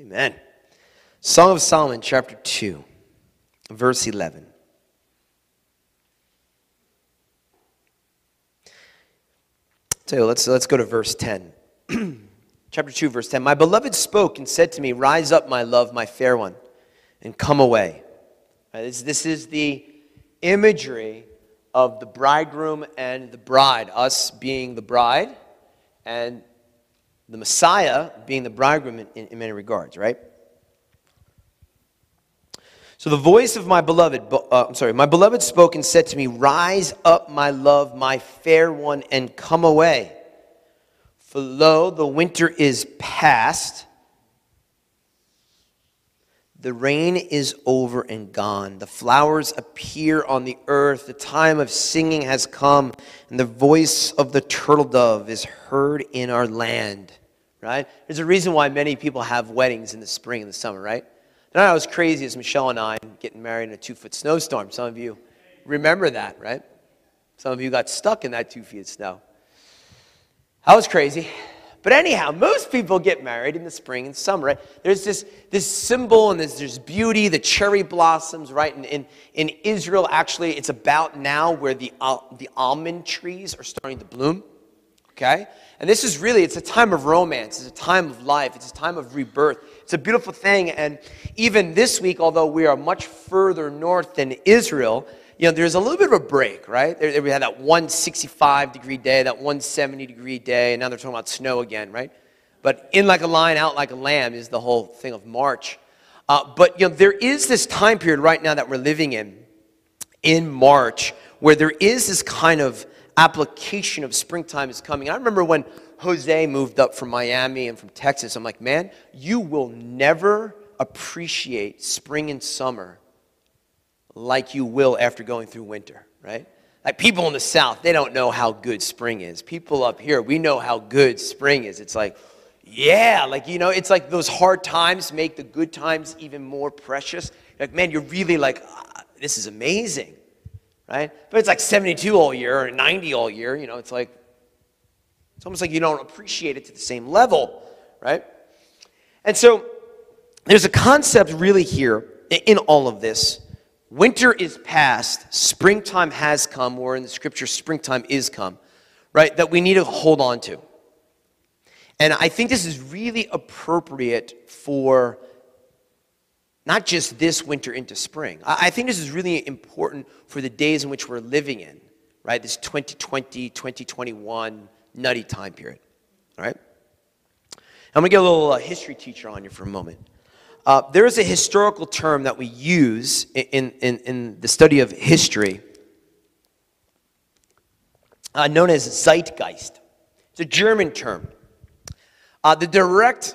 Amen. Song of Solomon, chapter 2, verse 11. So let's, let's go to verse 10. chapter 2, verse 10. My beloved spoke and said to me, Rise up, my love, my fair one, and come away. Right, this, this is the imagery of the bridegroom and the bride, us being the bride, and the Messiah being the bridegroom in, in many regards, right? So the voice of my beloved, uh, I'm sorry, my beloved spoke and said to me, Rise up, my love, my fair one, and come away. For lo, the winter is past, the rain is over and gone. The flowers appear on the earth. The time of singing has come, and the voice of the turtle dove is heard in our land. Right? There's a reason why many people have weddings in the spring and the summer, right? Not as crazy as Michelle and I getting married in a two foot snowstorm. Some of you remember that, right? Some of you got stuck in that two feet of snow. That was crazy. But anyhow, most people get married in the spring and summer, right? There's this, this symbol and there's, there's beauty, the cherry blossoms, right? In, in, in Israel, actually, it's about now where the, uh, the almond trees are starting to bloom, okay? And this is really, it's a time of romance. It's a time of life. It's a time of rebirth. It's a beautiful thing. And even this week, although we are much further north than Israel, you know, there's a little bit of a break, right? There, we had that 165 degree day, that 170 degree day, and now they're talking about snow again, right? But in like a lion, out like a lamb is the whole thing of March. Uh, but, you know, there is this time period right now that we're living in, in March, where there is this kind of application of springtime is coming. I remember when Jose moved up from Miami and from Texas, I'm like, man, you will never appreciate spring and summer like you will after going through winter, right? Like people in the South, they don't know how good spring is. People up here, we know how good spring is. It's like, yeah, like, you know, it's like those hard times make the good times even more precious. Like, man, you're really like, ah, this is amazing right? But it's like 72 all year or 90 all year, you know, it's like, it's almost like you don't appreciate it to the same level, right? And so there's a concept really here in all of this. Winter is past, springtime has come, or in the scripture, springtime is come, right? That we need to hold on to. And I think this is really appropriate for not just this winter into spring. I think this is really important for the days in which we're living in, right? This 2020, 2021 nutty time period, all right? I'm going to get a little uh, history teacher on you for a moment. Uh, there is a historical term that we use in, in, in the study of history uh, known as Zeitgeist. It's a German term. Uh, the direct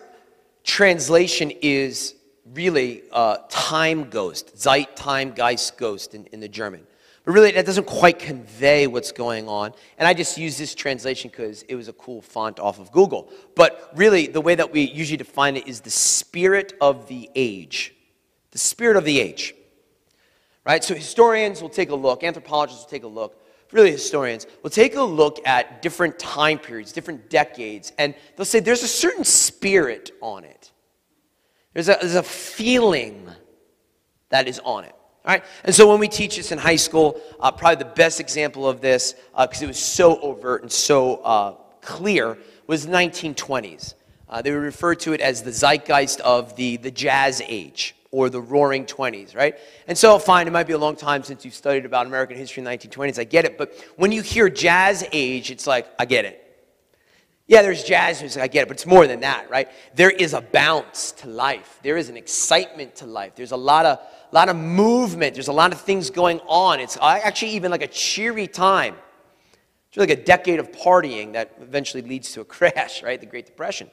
translation is really uh, time ghost, Zeit, time, Geist, ghost in, in the German. But really, that doesn't quite convey what's going on. And I just use this translation because it was a cool font off of Google. But really, the way that we usually define it is the spirit of the age. The spirit of the age. Right? So historians will take a look, anthropologists will take a look, really historians will take a look at different time periods, different decades, and they'll say there's a certain spirit on it. There's a, there's a feeling that is on it. All right? And so when we teach this in high school, uh, probably the best example of this, because uh, it was so overt and so uh, clear, was the 1920s. Uh, they would refer to it as the zeitgeist of the, the jazz age or the roaring 20s, right? And so, fine, it might be a long time since you've studied about American history in the 1920s. I get it. But when you hear jazz age, it's like, I get it. Yeah, there's jazz music, I get it, but it's more than that, right? There is a bounce to life. There is an excitement to life. There's a lot of, lot of movement. There's a lot of things going on. It's actually even like a cheery time. It's like a decade of partying that eventually leads to a crash, right? The Great Depression.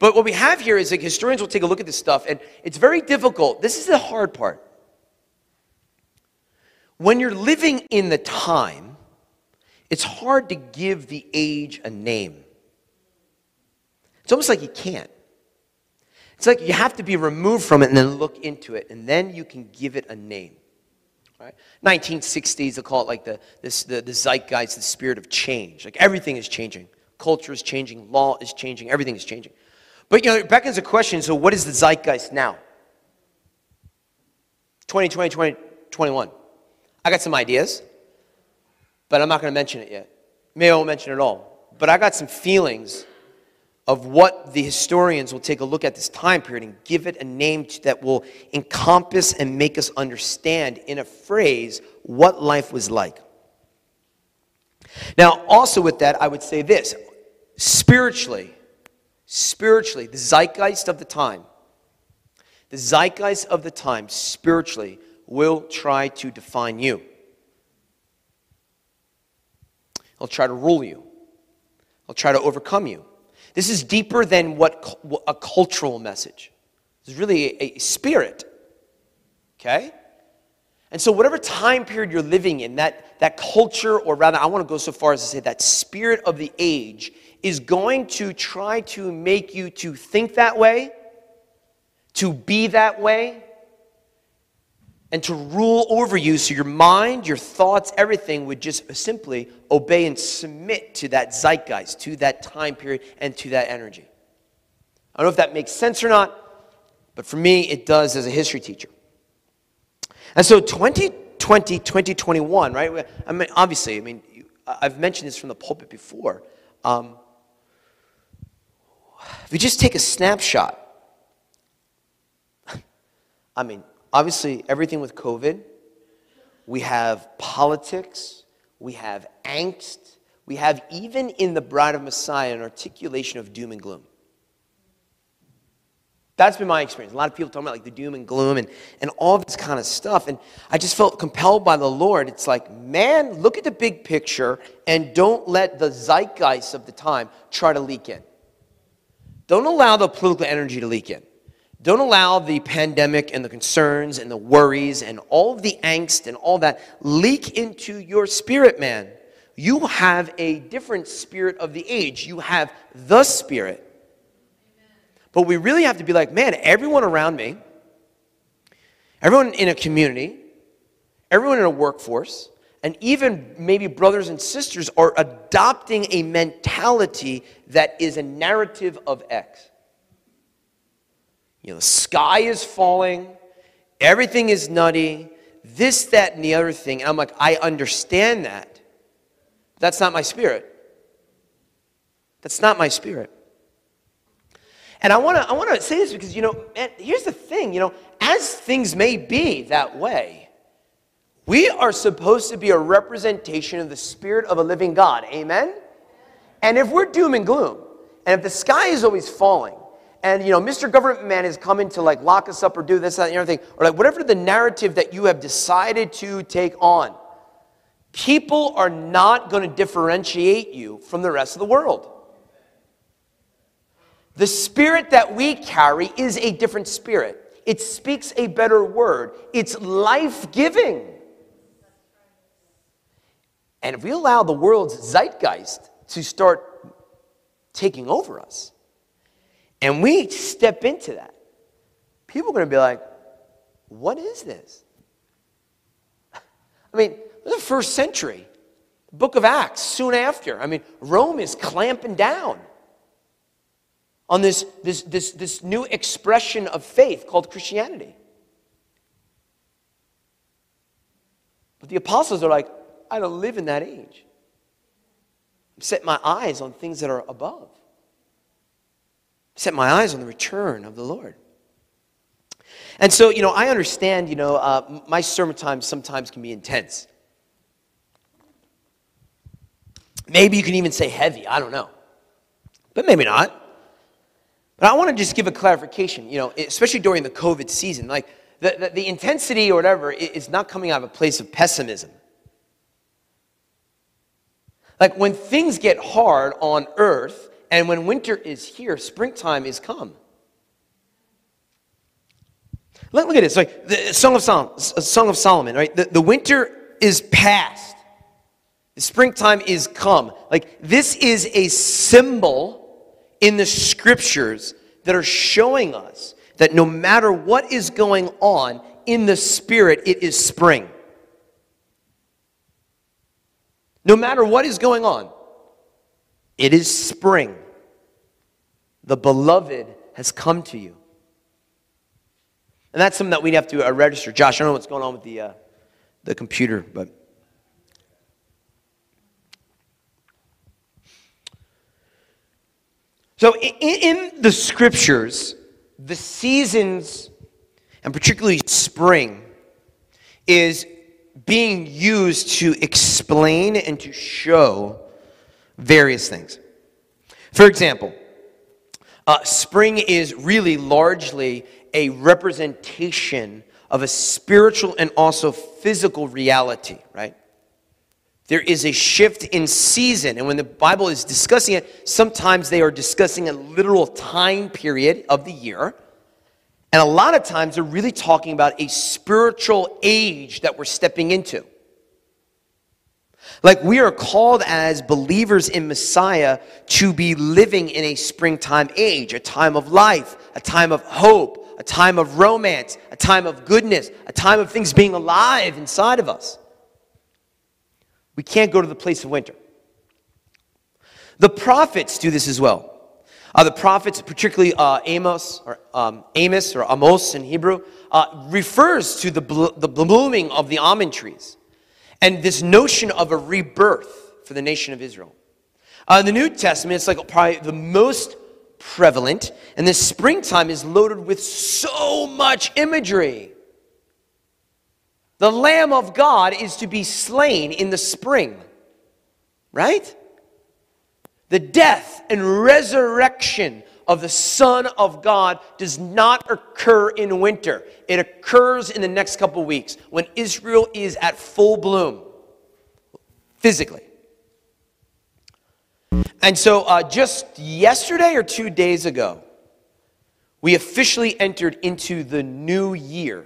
But what we have here is like historians will take a look at this stuff, and it's very difficult. This is the hard part. When you're living in the time, it's hard to give the age a name. It's almost like you can't. It's like you have to be removed from it and then look into it, and then you can give it a name. Right? 1960s, they call it like the, this, the, the zeitgeist, the spirit of change. Like everything is changing. Culture is changing, law is changing, everything is changing. But you know, it beckons a question so, what is the zeitgeist now? 2020, 2021. I got some ideas, but I'm not going to mention it yet. Maybe I won't mention it all. But I got some feelings of what the historians will take a look at this time period and give it a name that will encompass and make us understand in a phrase what life was like. Now, also with that, I would say this spiritually, spiritually, the zeitgeist of the time, the zeitgeist of the time, spiritually, will try to define you. He'll try to rule you. He'll try to overcome you. This is deeper than what a cultural message. This is really a, spirit. Okay? And so, whatever time period you're living in, that, that culture, or rather, I want to go so far as to say that spirit of the age is going to try to make you to think that way, to be that way, and to rule over you so your mind, your thoughts, everything would just simply obey and submit to that zeitgeist, to that time period, and to that energy. I don't know if that makes sense or not, but for me, it does as a history teacher. And so 2020, 2021, right? I mean, obviously, I mean, I've mentioned this from the pulpit before. Um, if we just take a snapshot, I mean, obviously, everything with COVID, we have politics, we have angst, we have even in the Bride of Messiah an articulation of doom and gloom. That's been my experience. A lot of people talking about like the doom and gloom and, and all this kind of stuff. And I just felt compelled by the Lord. It's like, man, look at the big picture and don't let the zeitgeist of the time try to leak in. Don't allow the political energy to leak in. Don't allow the pandemic and the concerns and the worries and all of the angst and all that leak into your spirit, man. You have a different spirit of the age. You have the spirit. But we really have to be like, man, everyone around me, everyone in a community, everyone in a workforce, and even maybe brothers and sisters are adopting a mentality that is a narrative of X. You know, the sky is falling, everything is nutty, this, that, and the other thing. And I'm like, I understand that. That's not my spirit. That's not my spirit. And I want to I want to say this because you know, man, here's the thing, you know, as things may be that way, we are supposed to be a representation of the spirit of a living God. Amen. And if we're doom and gloom, and if the sky is always falling, and you know, Mr. Government Man is coming to like lock us up or do this, that, and everything, or like whatever the narrative that you have decided to take on, people are not going to differentiate you from the rest of the world. The spirit that we carry is a different spirit. It speaks a better word. It's life giving. And if we allow the world's zeitgeist to start taking over us, and we step into that, people are going to be like, what is this? I mean, the first century, book of Acts, soon after. I mean, Rome is clamping down on this, this, this, this new expression of faith called Christianity. But the apostles are like, I don't live in that age. I set my eyes on things that are above set my eyes on the return of the Lord. And so, you know, I understand, you know, uh, my sermon times sometimes can be intense. Maybe you can even say heavy, I don't know. But maybe not. But I want to just give a clarification, you know, especially during the COVID season. Like, the, the, the intensity or whatever is not coming out of a place of pessimism. Like, when things get hard on earth, and when winter is here, springtime is come. Look, at this. Like the Song of, Sol- Song of Solomon, right? The, the winter is past. The springtime is come. Like this is a symbol in the scriptures that are showing us that no matter what is going on in the spirit, it is spring. No matter what is going on, it is spring. the beloved has come to you. And that's something that we'd have to uh, register. Josh, I don't know what's going on with the, uh, the computer, but. So, in, in the scriptures, the seasons, and particularly spring, is being used to explain and to show various things. For example, uh, spring is really largely a representation of a spiritual and also physical reality, right? There is a shift in season. And when the Bible is discussing it, sometimes they are discussing a literal time period of the year. And a lot of times they're really talking about a spiritual age that we're stepping into. Like we are called as believers in Messiah to be living in a springtime age, a time of life, a time of hope, a time of romance, a time of goodness, a time of things being alive inside of us. We can't go to the place of winter. The prophets do this as well. Uh, the prophets, particularly uh, Amos or um, Amos or Amos in Hebrew, uh, refers to the, the blooming of the almond trees and this notion of a rebirth for the nation of Israel. Uh, in the New Testament, it's like probably the most prevalent, and this springtime is loaded with so much imagery. The Lamb of God is to be slain in the spring, right? The death and resurrection of the Son of God does not occur in winter. It occurs in the next couple weeks when Israel is at full bloom physically. And so, uh, just yesterday or two days ago, we officially entered into the new year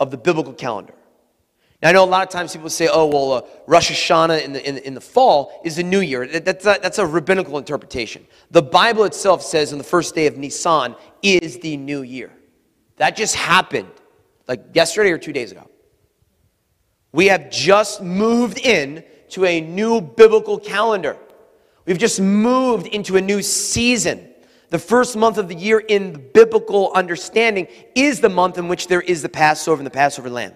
of the biblical calendar. Now, I know a lot of times people say, oh, well, uh, Rosh Hashanah in the, in, in, the fall is the new year. That's a, that's a rabbinical interpretation. The Bible itself says on the first day of Nisan is the new year. That just happened like yesterday or two days ago. We have just moved in to a new biblical calendar. We've just moved into a new season. The first month of the year in the biblical understanding is the month in which there is the Passover and the Passover lamb.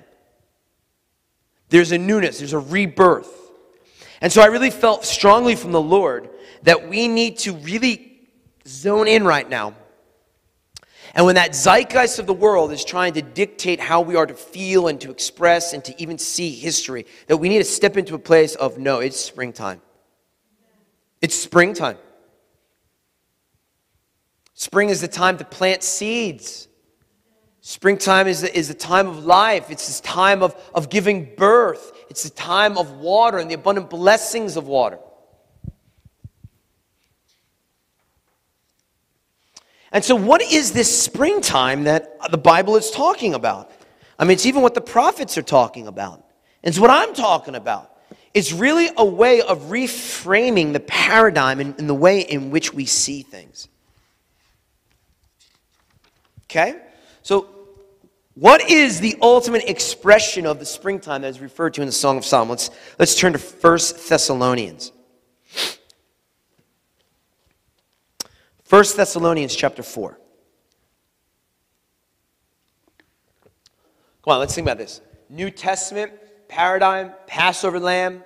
There's a newness, there's a rebirth. And so I really felt strongly from the Lord that we need to really zone in right now. And when that zeitgeist of the world is trying to dictate how we are to feel and to express and to even see history, that we need to step into a place of no, it's springtime. It's springtime. Spring is the time to plant seeds. Springtime is the, is the time of life. It's this time of, of giving birth. It's the time of water and the abundant blessings of water. And so, what is this springtime that the Bible is talking about? I mean, it's even what the prophets are talking about. It's what I'm talking about. It's really a way of reframing the paradigm and, the way in which we see things. Okay? So, what is the ultimate expression of the springtime that is referred to in the Song of Solomon? Let's, let's turn to 1 Thessalonians. 1 Thessalonians chapter 4. Come on, let's think about this. New Testament, paradigm, Passover lamb,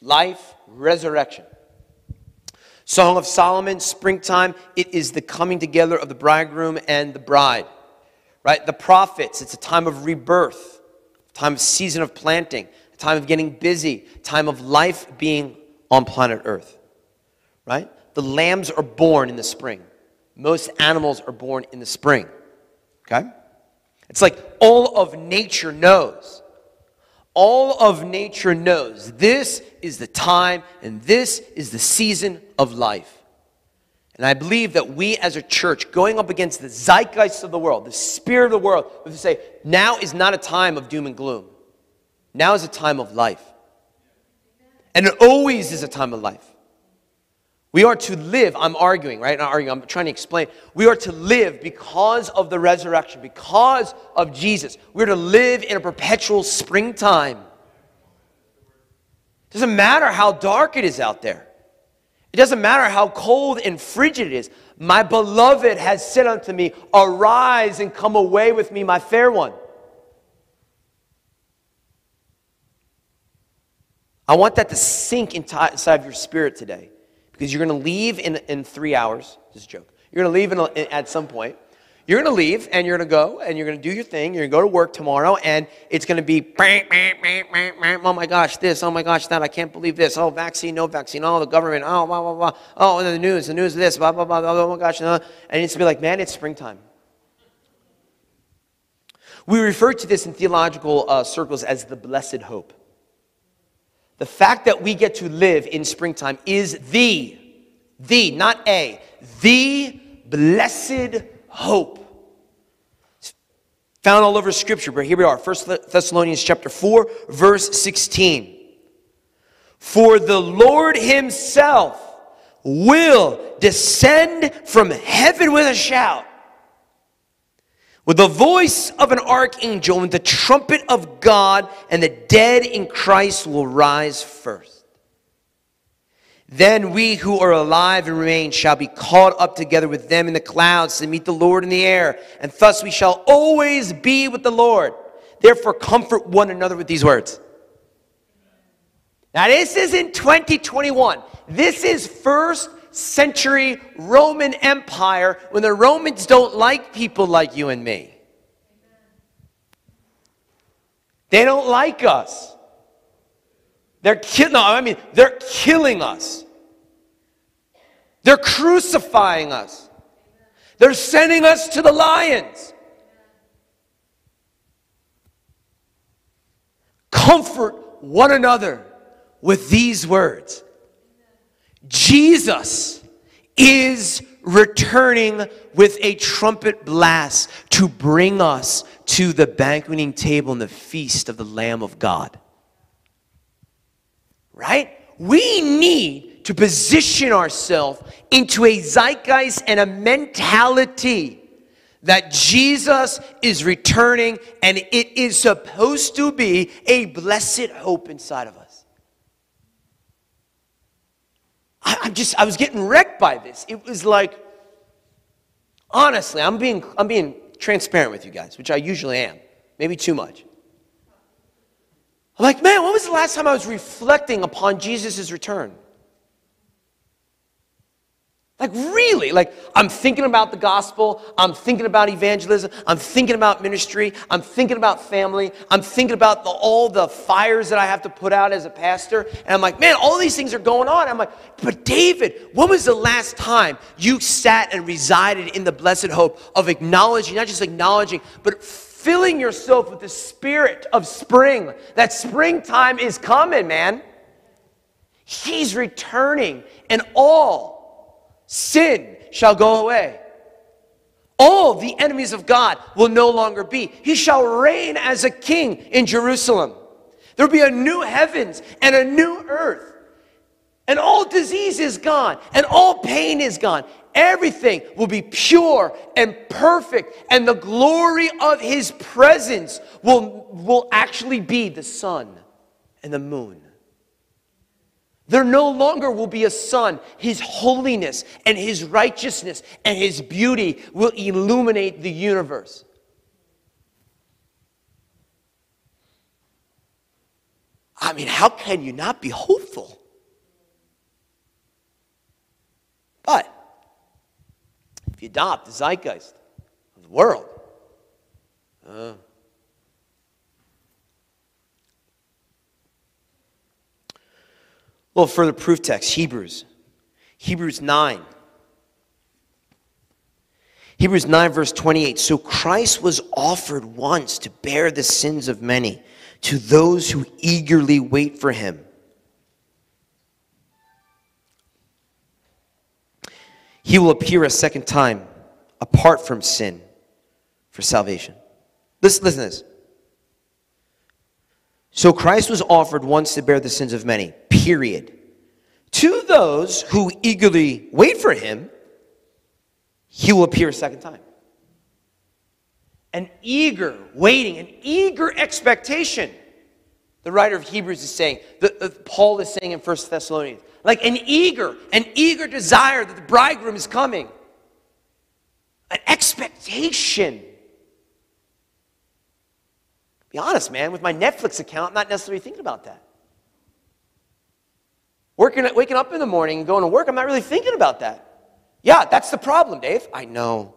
life, resurrection. Song of Solomon, springtime, it is the coming together of the bridegroom and the bride. Right? The prophets, it's a time of rebirth, time of season of planting, time of getting busy, time of life being on planet Earth. Right? The lambs are born in the spring. Most animals are born in the spring. Okay? It's like all of nature knows all of nature knows this is the time and this is the season of life. And I believe that we as a church, going up against the zeitgeist of the world, the spirit of the world, we have to say, now is not a time of doom and gloom. Now is a time of life. And it always is a time of life. We are to live, I'm arguing, right? Not arguing, I'm trying to explain. We are to live because of the resurrection, because of Jesus. We're to live in a perpetual springtime. Doesn't matter how dark it is out there. It doesn't matter how cold and frigid it is. My beloved has said unto me, Arise and come away with me, my fair one. I want that to sink inside of your spirit today because you're going to leave in, in three hours. This is a joke. You're going to leave at some point. You're going to leave and you're going to go and you're going to do your thing. You're going to go to work tomorrow and it's going to be, oh my gosh, this, oh my gosh, that, I can't believe this. Oh, vaccine, no vaccine, oh, the government, oh, blah, blah, blah. Oh, and the news, the news this, blah, blah, blah, blah, oh my gosh. And it's going to be like, man, it's springtime. We refer to this in theological uh, circles as the blessed hope. The fact that we get to live in springtime is the, the, not a, the blessed hope. It's found all over scripture, but here we are, 1 Thessalonians chapter 4, verse 16. For the Lord himself will descend from heaven with a shout with the voice of an archangel and the trumpet of God, and the dead in Christ will rise first. Then we who are alive and remain shall be caught up together with them in the clouds to meet the Lord in the air, and thus we shall always be with the Lord. Therefore, comfort one another with these words. Now, this is in 2021. This is first century Roman Empire when the Romans don't like people like you and me. They don't like us. They're killing, no, I mean, they're killing us. They're crucifying us. They're sending us to the lions. Comfort one another with these words. Jesus is returning with a trumpet blast to bring us to the banqueting table and the feast of the Lamb of God. Right? We need to position ourselves into a zeitgeist and a mentality that Jesus is returning and it is supposed to be a blessed hope inside of us. I, am just, I was getting wrecked by this. It was like, honestly, I'm being, I'm being transparent with you guys, which I usually am, maybe too much. I'm like, man, when was the last time I was reflecting upon Jesus' return? Like, really? Like, I'm thinking about the gospel. I'm thinking about evangelism. I'm thinking about ministry. I'm thinking about family. I'm thinking about the, all the fires that I have to put out as a pastor. And I'm like, man, all these things are going on. I'm like, but David, when was the last time you sat and resided in the blessed hope of acknowledging, not just acknowledging, but filling yourself with the spirit of spring? That springtime is coming, man. He's returning, and all sin shall go away. All the enemies of God will no longer be. He shall reign as a king in Jerusalem. There'll be a new heavens and a new earth. And all disease is gone, and all pain is gone. Everything will be pure and perfect, and the glory of his presence will, will actually be the sun and the moon there no longer will be a sun. His holiness and his righteousness and his beauty will illuminate the universe. I mean, how can you not be hopeful? But if you adopt the zeitgeist of the world, uh, A little further proof text Hebrews. Hebrews 9. Hebrews 9, verse 28. So Christ was offered once to bear the sins of many to those who eagerly wait for him. He will appear a second time apart from sin for salvation. Listen, listen to this. So Christ was offered once to bear the sins of many, period. To those who eagerly wait for him, he will appear a second time. An eager waiting, an eager expectation. The writer of Hebrews is saying, the, the, Paul is saying in 1 Thessalonians, like an eager, an eager desire that the bridegroom is coming, an expectation. Be honest, man, with my Netflix account, I'm not necessarily thinking about that. Working, waking up in the morning and going to work, I'm not really thinking about that. Yeah, that's the problem, Dave. I know.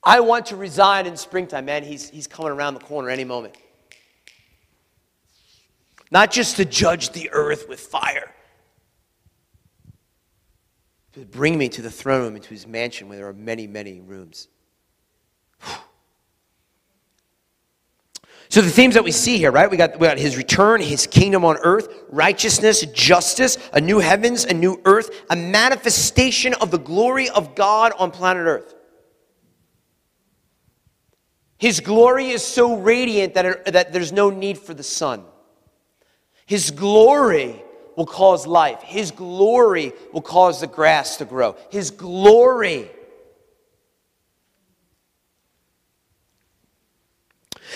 I want to resign in springtime, man. He's, he's coming around the corner any moment. Not just to judge the earth with fire, to bring me to the throne room, into his mansion where there are many, many rooms. So the themes that we see here, right? We got, we got his return, his kingdom on earth, righteousness, justice, a new heavens, a new earth, a manifestation of the glory of God on planet earth. His glory is so radiant that, it, that there's no need for the sun. His glory will cause life. His glory will cause the grass to grow. His glory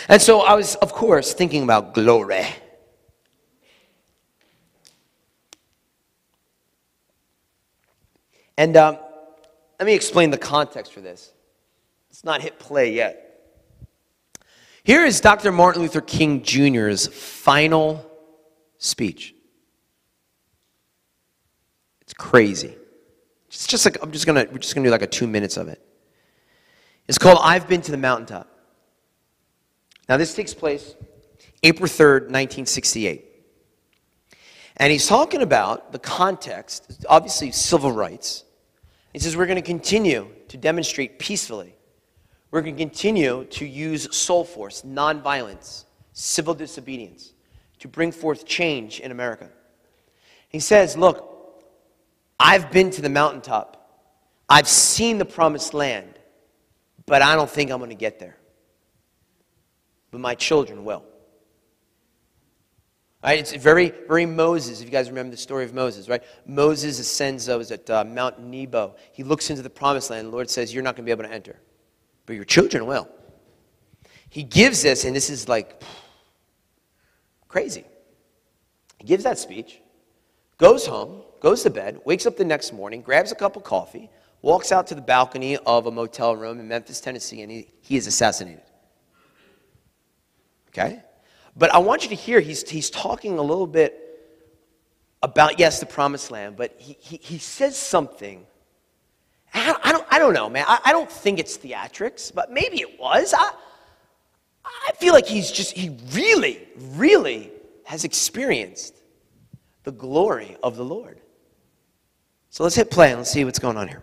And so I was, of course, thinking about glory. And um, let me explain the context for this. It's not hit play yet. Here is Dr. Martin Luther King Jr.'s final speech. It's crazy. It's just like I'm just gonna we're just gonna do like a two minutes of it. It's called I've Been to the Mountaintop. Now, this takes place April 3rd, 1968. And he's talking about the context, obviously civil rights. He says, We're going to continue to demonstrate peacefully. We're going to continue to use soul force, nonviolence, civil disobedience to bring forth change in America. He says, Look, I've been to the mountaintop, I've seen the promised land, but I don't think I'm going to get there but my children will. Right? It's very, very Moses, if you guys remember the story of Moses, right? Moses ascends, uh, was at uh, Mount Nebo. He looks into the promised land. The Lord says, You're not going to be able to enter, but your children will. He gives this, and this is like crazy. He gives that speech, goes home, goes to bed, wakes up the next morning, grabs a cup of coffee, walks out to the balcony of a motel room in Memphis, Tennessee, and he, he is assassinated. Okay? But I want you to hear, he's, he's talking a little bit about, yes, the promised land, but he, he, he says something. I, I, don't, I don't know, man. I, I don't think it's theatrics, but maybe it was. I, I feel like he's just, he really, really has experienced the glory of the Lord. So let's hit play and let's see what's going on here.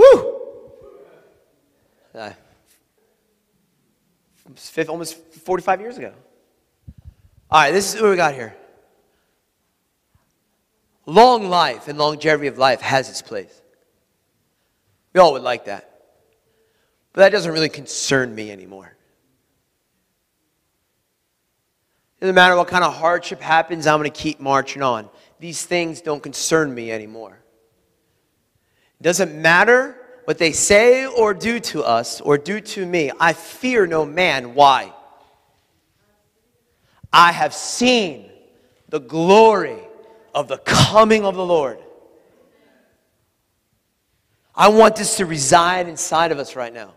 Woo! Uh, fifth, almost 45 years ago. All right, this is what we got here. Long life and longevity of life has its place. We all would like that. But that doesn't really concern me anymore. It doesn't matter what kind of hardship happens, I'm going to keep marching on. These things don't concern me anymore. It doesn't matter what they say or do to us or do to me. I fear no man. Why? I have seen the glory of the coming of the Lord. I want this to reside inside of us right now.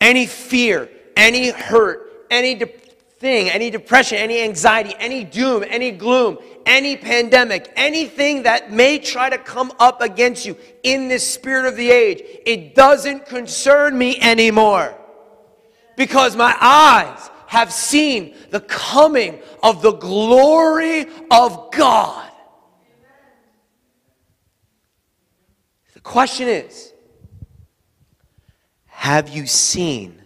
Any fear, any hurt, any de- thing, any depression, any anxiety, any doom, any gloom, any pandemic, anything that may try to come up against you in this spirit of the age, it doesn't concern me anymore. Because my eyes have seen the coming of the glory of God. The question is Have you seen?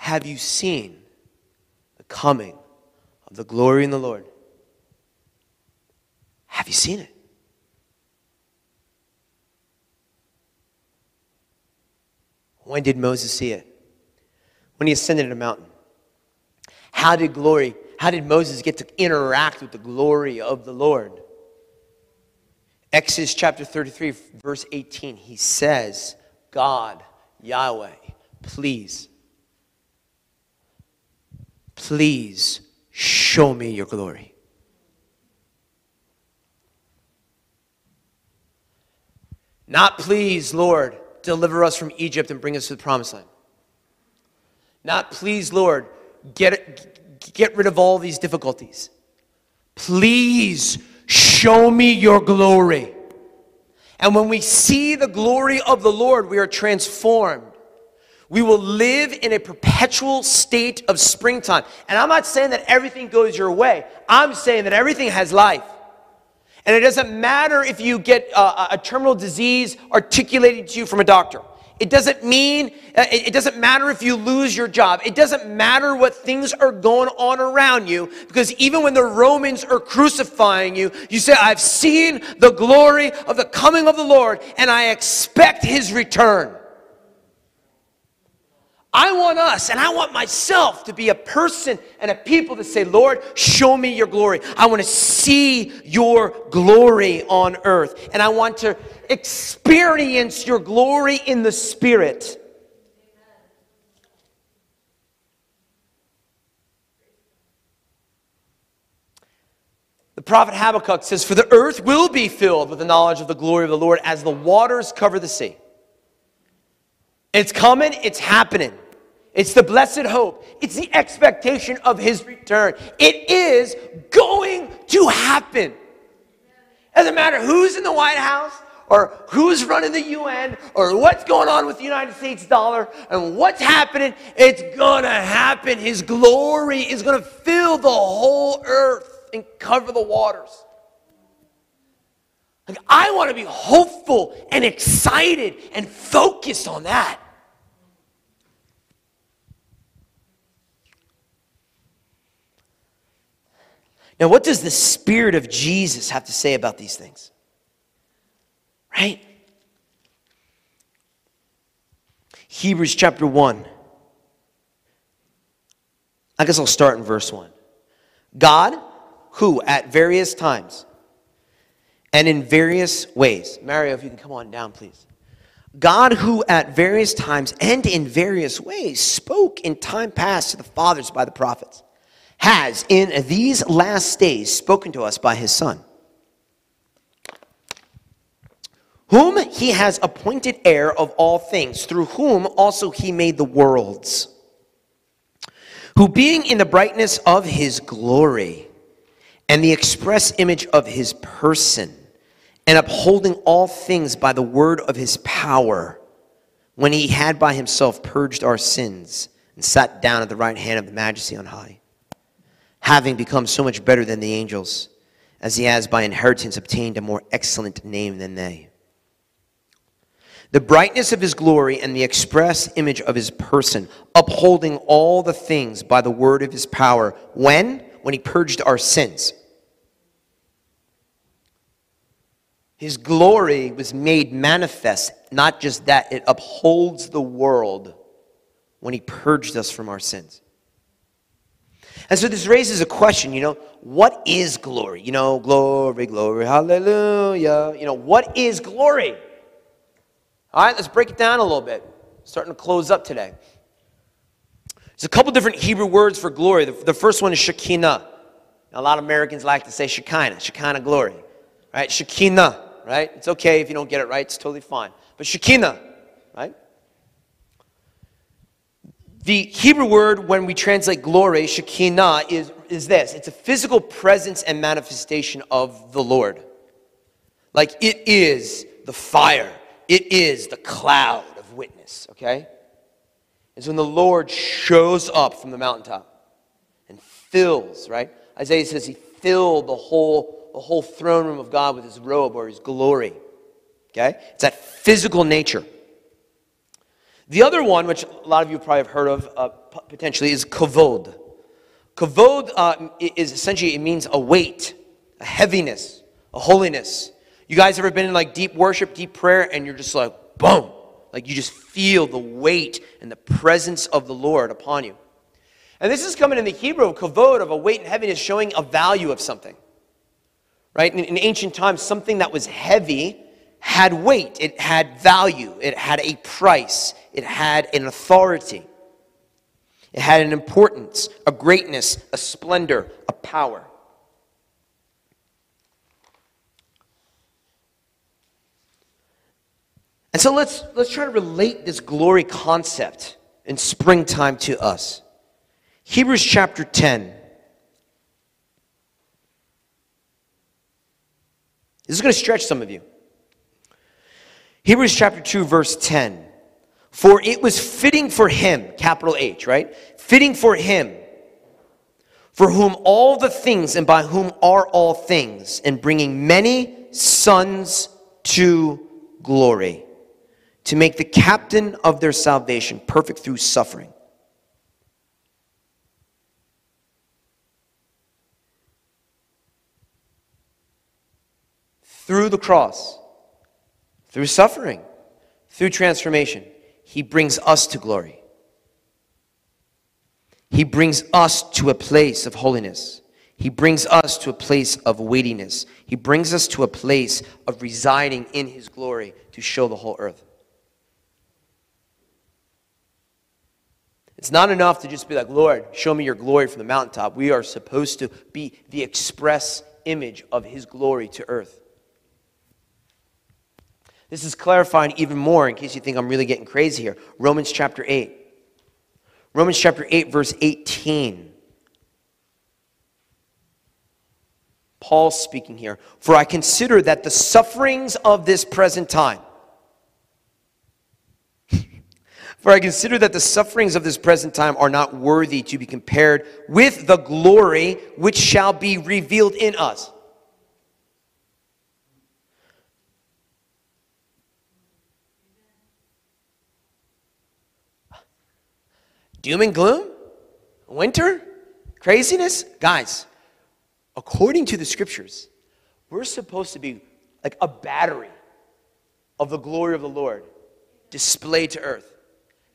Have you seen the coming of the glory in the Lord? Have you seen it? When did Moses see it? When he ascended a mountain. How did glory, how did Moses get to interact with the glory of the Lord? Exodus chapter 33, verse 18, he says, God, Yahweh, please, please show me your glory. Not please, Lord, deliver us from Egypt and bring us to the promised land. Not please, Lord, get, get rid of all these difficulties. Please show me your glory. And when we see the glory of the Lord, we are transformed. We will live in a perpetual state of springtime. And I'm not saying that everything goes your way, I'm saying that everything has life. And it doesn't matter if you get a, a terminal disease articulated to you from a doctor. It doesn't mean, uh, it doesn't matter if you lose your job. It doesn't matter what things are going on around you because even when the Romans are crucifying you, you say, I've seen the glory of the coming of the Lord and I expect his return. I want us and I want myself to be a person and a people to say, Lord, show me your glory. I want to see your glory on earth. And I want to experience your glory in the Spirit. The prophet Habakkuk says, For the earth will be filled with the knowledge of the glory of the Lord as the waters cover the sea. It's coming, it's happening. It's the blessed hope. It's the expectation of his return. It is going to happen. Doesn't matter who's in the White House or who's running the UN or what's going on with the United States dollar and what's happening, it's going to happen. His glory is going to fill the whole earth and cover the waters. Like, I want to be hopeful and excited and focused on that. Now, what does the Spirit of Jesus have to say about these things? Right? Hebrews chapter 1. I guess I'll start in verse 1. God, who at various times and in various ways, Mario, if you can come on down, please. God, who at various times and in various ways spoke in time past to the fathers by the prophets, has in these last days spoken to us by his Son, whom he has appointed heir of all things, through whom also he made the worlds, who being in the brightness of his glory and the express image of his person, and upholding all things by the word of his power, when he had by himself purged our sins and sat down at the right hand of the majesty on high, having become so much better than the angels, as he has by inheritance obtained a more excellent name than they. The brightness of his glory and the express image of his person, upholding all the things by the word of his power, when? When he purged our sins His glory was made manifest, not just that, it upholds the world when He purged us from our sins. And so this raises a question, you know, what is glory? You know, glory, glory, hallelujah. You know, what is glory? All right, let's break it down a little bit. Starting to close up today. There's a couple different Hebrew words for glory. The, the first one is Shekinah. A lot of Americans like to say Shekinah, Shekinah glory. Right? Shekinah right? It's okay if you don't get it right, it's totally fine. But Shekinah, right? The Hebrew word, when we translate glory, Shekinah, is, is this it's a physical presence and manifestation of the Lord. Like it is the fire, it is the cloud of witness, okay? It's when the Lord shows up from the mountaintop and fills, right? Isaiah says he filled the whole the whole throne room of God with his robe or his glory. Okay? It's that physical nature. The other one, which a lot of you probably have heard of uh, potentially, is kavod. Kavod uh, is essentially, it means a weight, a heaviness, a holiness. You guys ever been in like deep worship, deep prayer, and you're just like, boom, like you just feel the weight and the presence of the Lord upon you. And this is coming in the Hebrew of kavod, of a weight and heaviness, showing a value of something. Right? In, in ancient times, something that was heavy had weight, it had value, it had a price, it had an authority, it had an importance, a greatness, a splendor, a power. And so let's, let's try to relate this glory concept in springtime to us. Hebrews chapter 10. This is going to stretch some of you. Hebrews chapter 2, verse 10. For it was fitting for him, capital H, right? Fitting for him, for whom all the things and by whom are all things, and bringing many sons to glory, to make the captain of their salvation perfect through suffering. Through the cross, through suffering, through transformation, He brings us to glory. He brings us to a place of holiness. He brings us to a place of weightiness. He brings us to a place of residing in His glory to show the whole earth. It's not enough to just be like, Lord, show me your glory from the mountaintop. We are supposed to be the express image of His glory to earth. This is clarifying even more in case you think I'm really getting crazy here. Romans chapter 8. Romans chapter 8, verse 18. Paul speaking here. For I consider that the sufferings of this present time, for I consider that the sufferings of this present time are not worthy to be compared with the glory which shall be revealed in us. Doom and gloom? Winter? Craziness? Guys, according to the scriptures, we're supposed to be like a battery of the glory of the Lord displayed to earth.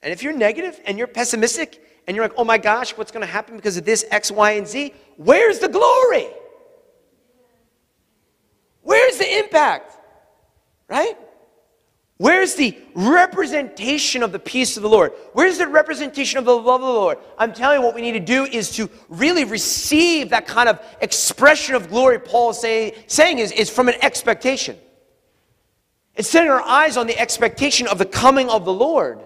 And if you're negative and you're pessimistic and you're like, oh my gosh, what's going to happen because of this X, Y, and Z? Where's the glory? Where's the impact? Right? Where's the representation of the peace of the Lord? Where's the representation of the love of the Lord? I'm telling you, what we need to do is to really receive that kind of expression of glory Paul is say, saying is, is from an expectation. It's setting our eyes on the expectation of the coming of the Lord.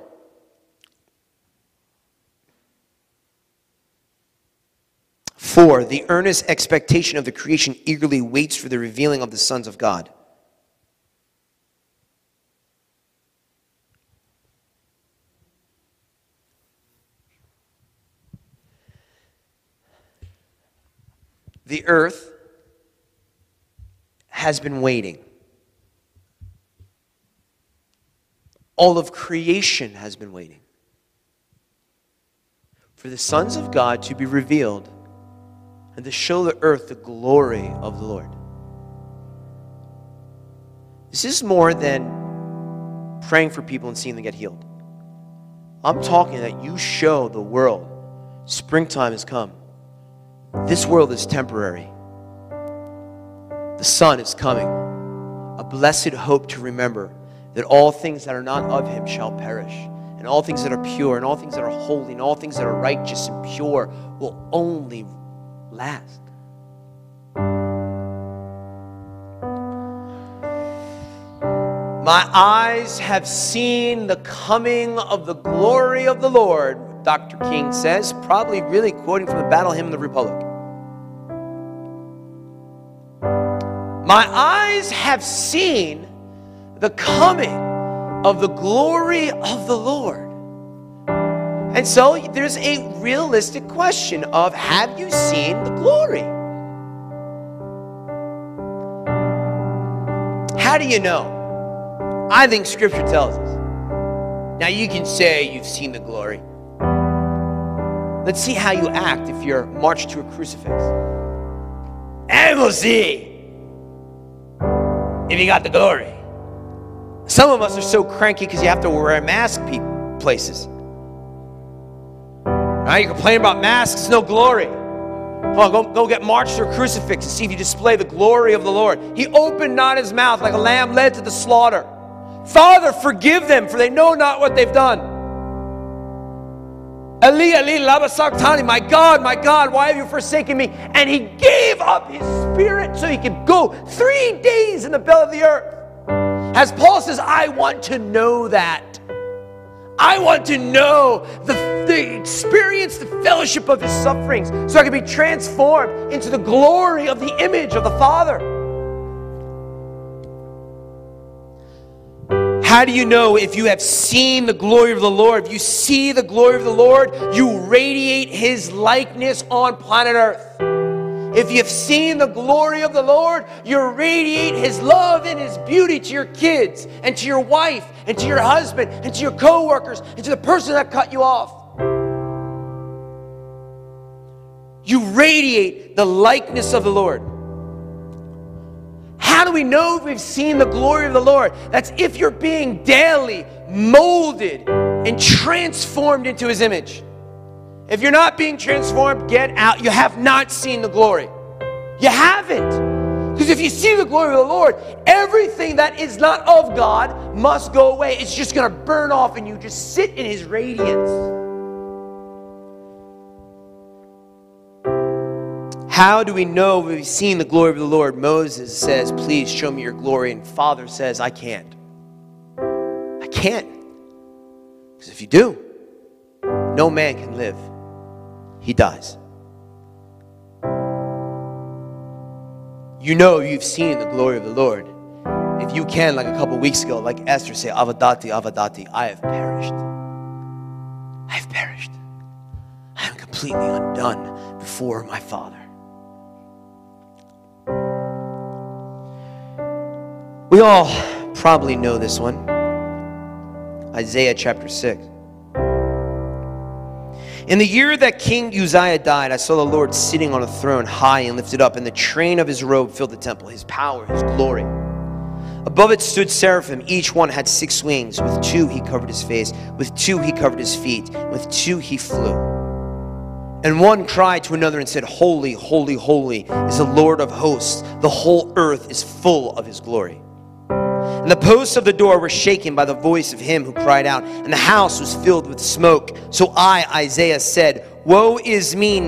For, the earnest expectation of the creation eagerly waits for the revealing of the sons of God. The earth has been waiting. All of creation has been waiting for the sons of God to be revealed and to show the earth the glory of the Lord. This is more than praying for people and seeing them get healed. I'm talking that you show the world springtime has come. This world is temporary. The sun is coming. A blessed hope to remember that all things that are not of him shall perish, and all things that are pure, and all things that are holy, and all things that are righteous and pure will only last. My eyes have seen the coming of the glory of the Lord Dr. King says, probably really quoting from the Battle Hymn of the Republic. My eyes have seen the coming of the glory of the Lord. And so there's a realistic question of have you seen the glory? How do you know? I think scripture tells us. Now you can say you've seen the glory. Let's see how you act if you're marched to a crucifix. And we'll see if you got the glory. Some of us are so cranky because you have to wear a mask places. Now you complain about masks, no glory. Come on, go, go get marched to a crucifix and see if you display the glory of the Lord. He opened not his mouth like a lamb led to the slaughter. Father, forgive them, for they know not what they've done. Eli, Eli, lama sabachthani, my God, my God, why have you forsaken me? And he gave up his spirit so he could go three days in the belly of the earth. As Paul says, I want to know that. I want to know the, the experience, the fellowship of his sufferings, so I can be transformed into the glory of the image of the Father. How do you know if you have seen the glory of the Lord? If you see the glory of the Lord, you radiate his likeness on planet Earth. If you've seen the glory of the Lord, you radiate his love and his beauty to your kids and to your wife and to your husband and to your coworkers and to the person that cut you off. You radiate the likeness of the Lord. How do we know if we've seen the glory of the Lord? That's if you're being daily molded and transformed into his image. If you're not being transformed, get out. You have not seen the glory. You haven't. Because if you see the glory of the Lord, everything that is not of God must go away. It's just going to burn off and you just sit in his radiance. How do we know we've seen the glory of the Lord? Moses says, Please show me your glory. And Father says, I can't. I can't. Because if you do, no man can live. He dies. You know you've seen the glory of the Lord. If you can, like a couple weeks ago, like Esther say, Avadati, Avadati, I have perished. I have perished. I am completely undone before my Father. All probably know this one Isaiah chapter 6. In the year that King Uzziah died, I saw the Lord sitting on a throne high and lifted up, and the train of his robe filled the temple, his power, his glory. Above it stood seraphim. Each one had six wings. With two he covered his face, with two he covered his feet, with two he flew. And one cried to another and said, Holy, holy, holy is the Lord of hosts. The whole earth is full of his glory. And the posts of the door were shaken by the voice of him who cried out, and the house was filled with smoke. So I, Isaiah, said, Woe is me,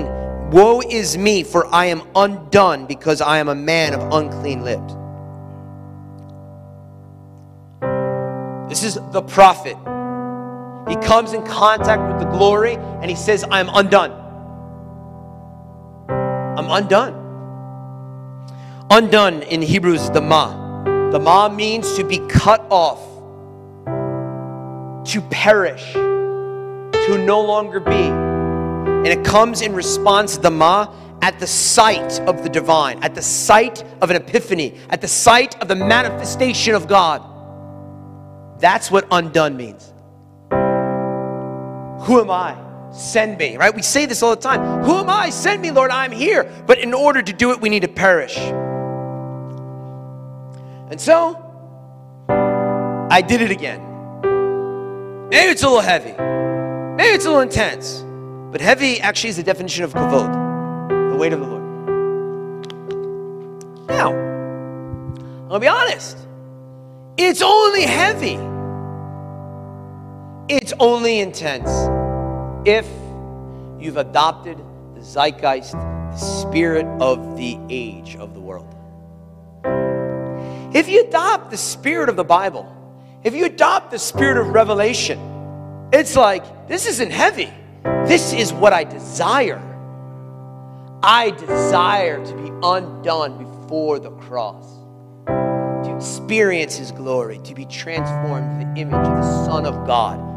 woe is me, for I am undone, because I am a man of unclean lips. This is the prophet. He comes in contact with the glory and he says, I am undone. I'm undone. Undone in Hebrews the ma. The ma means to be cut off, to perish, to no longer be. And it comes in response to the ma at the sight of the divine, at the sight of an epiphany, at the sight of the manifestation of God. That's what undone means. Who am I? Send me, right? We say this all the time. Who am I? Send me, Lord, I'm here. But in order to do it, we need to perish. And so, I did it again. Maybe it's a little heavy. Maybe it's a little intense. But heavy actually is the definition of kavod, the weight of the Lord. Now, I'm to be honest. It's only heavy it's only intense if you've adopted the zeitgeist, the spirit of the age of the world. If you adopt the spirit of the Bible, if you adopt the spirit of revelation, it's like, this isn't heavy. This is what I desire. I desire to be undone before the cross, to experience His glory, to be transformed to the image of the Son of God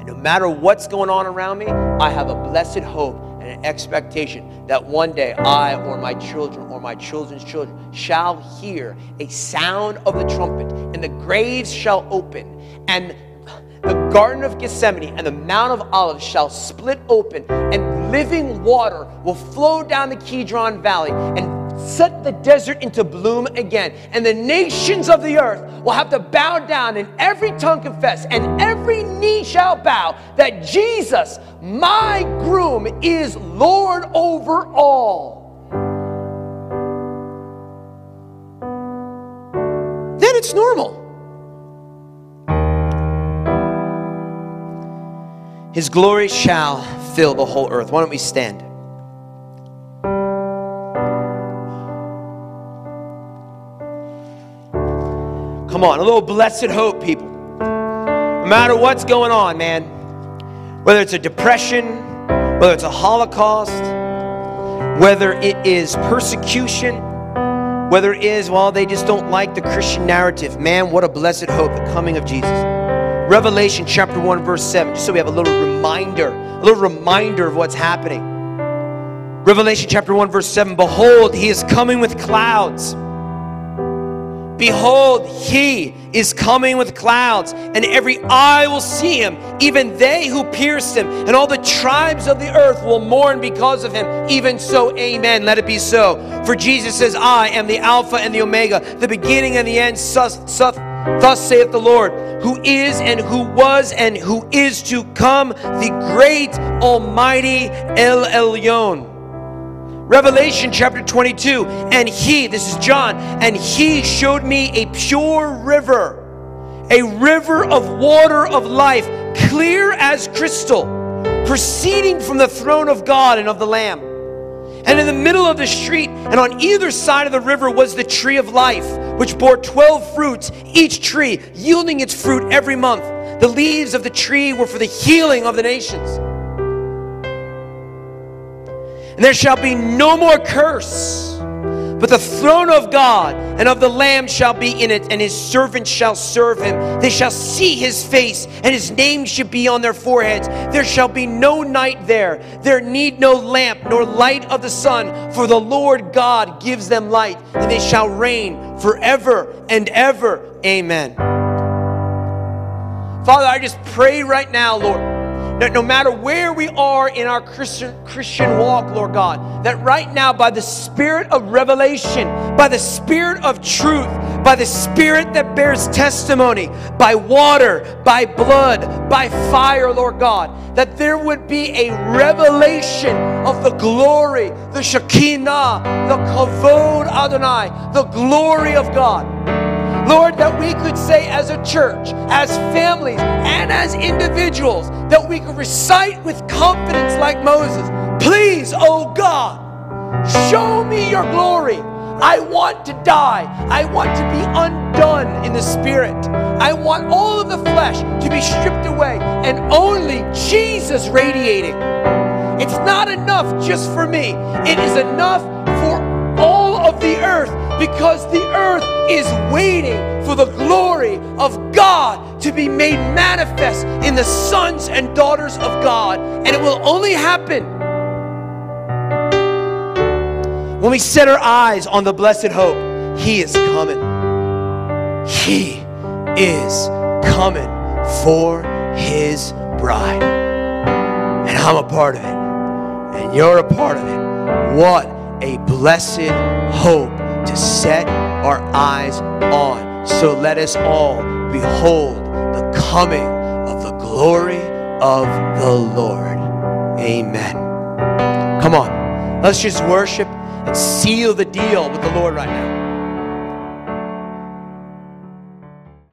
and no matter what's going on around me, I have a blessed hope an expectation that one day I or my children or my children's children shall hear a sound of the trumpet, and the graves shall open, and the Garden of Gethsemane and the Mount of Olives shall split open, and living water will flow down the Kidron Valley, and set the desert into bloom again. And the nations of the earth will have to bow down, and every tongue confess, and every knee shall bow that Jesus, my groom, is Lord over all. Then it's normal. His glory shall fill the whole earth. Why don't we stand? Come on, a little blessed hope, people. Matter what's going on, man, whether it's a depression, whether it's a Holocaust, whether it is persecution, whether it is, well, they just don't like the Christian narrative. Man, what a blessed hope, the coming of Jesus. Revelation chapter 1, verse 7, just so we have a little reminder, a little reminder of what's happening. Revelation chapter 1, verse 7 Behold, he is coming with clouds Behold, he is coming with clouds, and every eye will see him, even they who pierced him, and all the tribes of the earth will mourn because of him. Even so, amen. Let it be so. For Jesus says, I am the Alpha and the Omega, the beginning and the end. Thus, thus saith the Lord, who is and who was and who is to come, the great Almighty El Elyon. Revelation chapter 22, and he, this is John, and he showed me a pure river, a river of water of life, clear as crystal, proceeding from the throne of God and of the Lamb. And in the middle of the street, and on either side of the river, was the tree of life, which bore 12 fruits, each tree yielding its fruit every month. The leaves of the tree were for the healing of the nations. And there shall be no more curse, but the throne of God and of the Lamb shall be in it, and his servants shall serve him. They shall see his face, and his name shall be on their foreheads. There shall be no night there. There need no lamp nor light of the sun, for the Lord God gives them light, and they shall reign forever and ever. Amen. Father, I just pray right now, Lord no matter where we are in our Christian, Christian walk, Lord God, that right now, by the spirit of revelation, by the spirit of truth, by the Spirit that bears testimony, by water, by blood, by fire, Lord God, that there would be a revelation of the glory, the Shekinah, the Kavod Adonai, the glory of God. Lord, that we could say as a church, as families, and as individuals, that we could recite with confidence like Moses, Please, oh God, show me your glory. I want to die. I want to be undone in the spirit. I want all of the flesh to be stripped away and only Jesus radiating. It's not enough just for me, it is enough for all of the earth because the earth is waiting for the glory of God to be made manifest in the sons and daughters of God. And it will only happen when we set our eyes on the blessed hope, He is coming. He is coming for His bride. And I'm a part of it. And you're a part of it. What a blessed hope to set our eyes on. So let us all behold the coming of the glory of the Lord. Amen. Come on, let's just worship and seal the deal with the Lord right now.